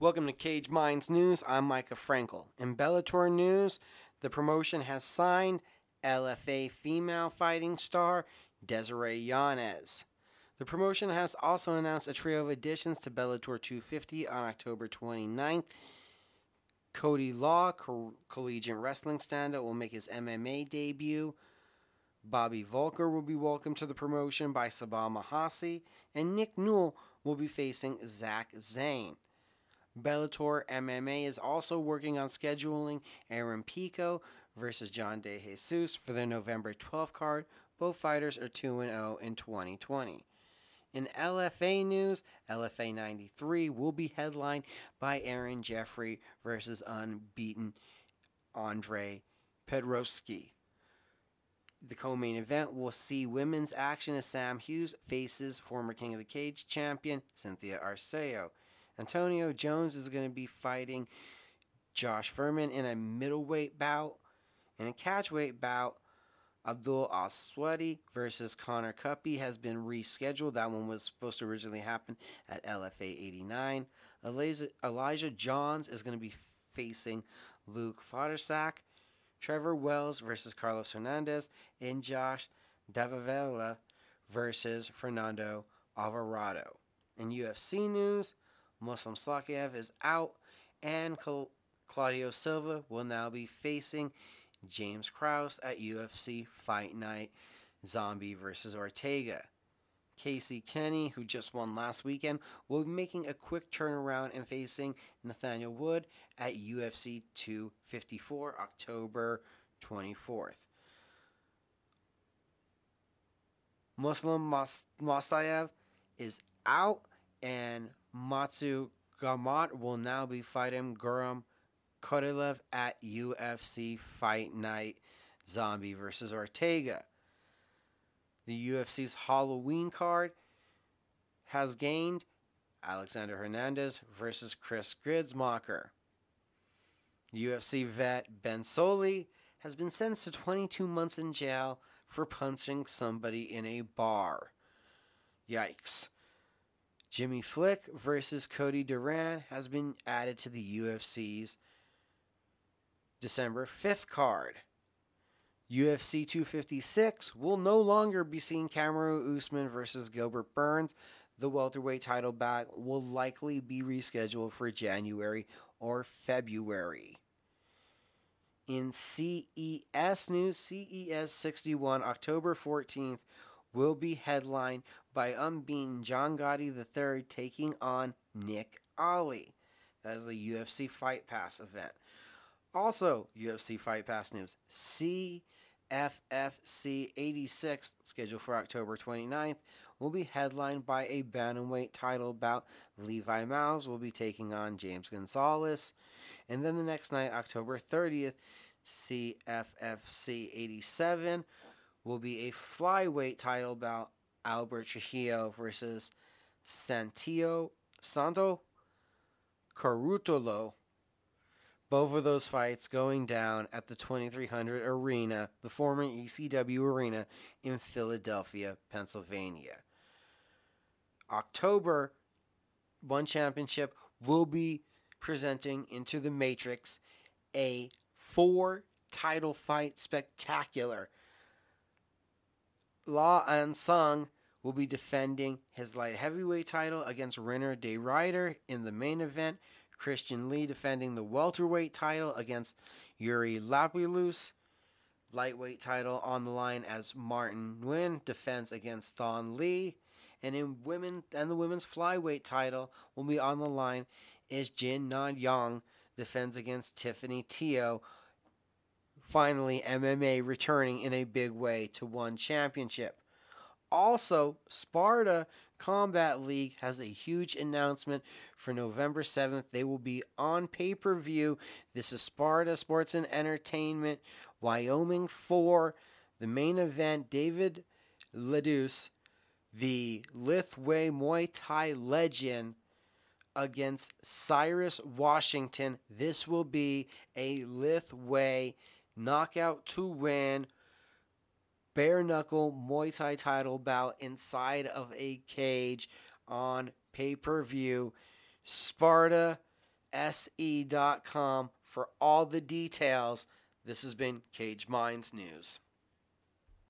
Welcome to Cage Minds News. I'm Micah Frankel. In Bellator news, the promotion has signed LFA female fighting star Desiree Yanez. The promotion has also announced a trio of additions to Bellator 250 on October 29th. Cody Law, co- collegiate wrestling stand-up, will make his MMA debut. Bobby Voelker will be welcomed to the promotion by Sabah Homasi, and Nick Newell will be facing Zach Zane. Bellator MMA is also working on scheduling Aaron Pico versus John De Jesus for their November 12th card. Both fighters are 2 0 in 2020. In LFA news, LFA 93 will be headlined by Aaron Jeffery versus unbeaten Andre Petroski. The co main event will see women's action as Sam Hughes faces former King of the Cage champion Cynthia Arceo. Antonio Jones is going to be fighting Josh Furman in a middleweight bout. In a catchweight bout, Abdul Aswadi versus Connor Cuppy has been rescheduled. That one was supposed to originally happen at LFA 89. Elijah, Elijah Johns is going to be facing Luke Foddersack. Trevor Wells versus Carlos Hernandez. And Josh Davavella versus Fernando Alvarado. In UFC news, Muslim Salikhov is out, and Claudio Silva will now be facing James Krause at UFC Fight Night Zombie versus Ortega. Casey Kenney, who just won last weekend, will be making a quick turnaround and facing Nathaniel Wood at UFC 254 October 24th. Muslim Mas- Masayev is out and Mateusz Gamrot will now be fighting Guram Kodilev at UFC Fight Night Zombie versus Ortega. The UFC's Halloween card has gained Alexander Hernandez versus Chris Gruetzemacher. UFC vet Ben Solley has been sentenced to 22 months in jail for punching somebody in a bar. Yikes. Jimmy Flick versus Cody Durden has been added to the UFC's December 5th card. UFC 256 will no longer be seeing Kamaru Usman versus Gilbert Burns. The welterweight title bout will likely be rescheduled for January or February. In CES news, CES 61, October 14th, will be headlined by unbeaten John Gotti III taking on Nick Ali. That is the UFC Fight Pass event. Also, UFC Fight Pass news. CFFC 86, scheduled for October 29th, will be headlined by a bantamweight title bout. Levi Miles will be taking on James Gonzalez. And then the next night, October 30th, CFFC 87 will be a flyweight title bout Albert Trujillo versus Santio Santo Carutolo. Both of those fights going down at the 2300 Arena, the former ECW Arena in Philadelphia, Pennsylvania. October One Championship will be presenting into the Matrix a four title fight spectacular Aung La N Sang will be defending his light heavyweight title against Reinier de Ridder in the main event. Christian Lee defending the welterweight title against Iuri Lapicus. Lightweight title on the line as Martin Nguyen defends against Thanh Le. And in women and the women's flyweight title will be on the line as Jin Na Yang defends against Tiffany Teo finally MMA returning in a big way to one championship. Also, Sparta Combat League has a huge announcement for November 7th. They will be on pay per view. This is Sparta Sports and Entertainment, Wyoming 4. The main event David Leduc, the Lethwei Muay Thai legend, against Cyrus Washington. This will be a Lethwei knockout to win, bare knuckle Muay Thai title bout inside of a cage on pay per view. Sparta se.com for all the details. This has been Cage Minds News.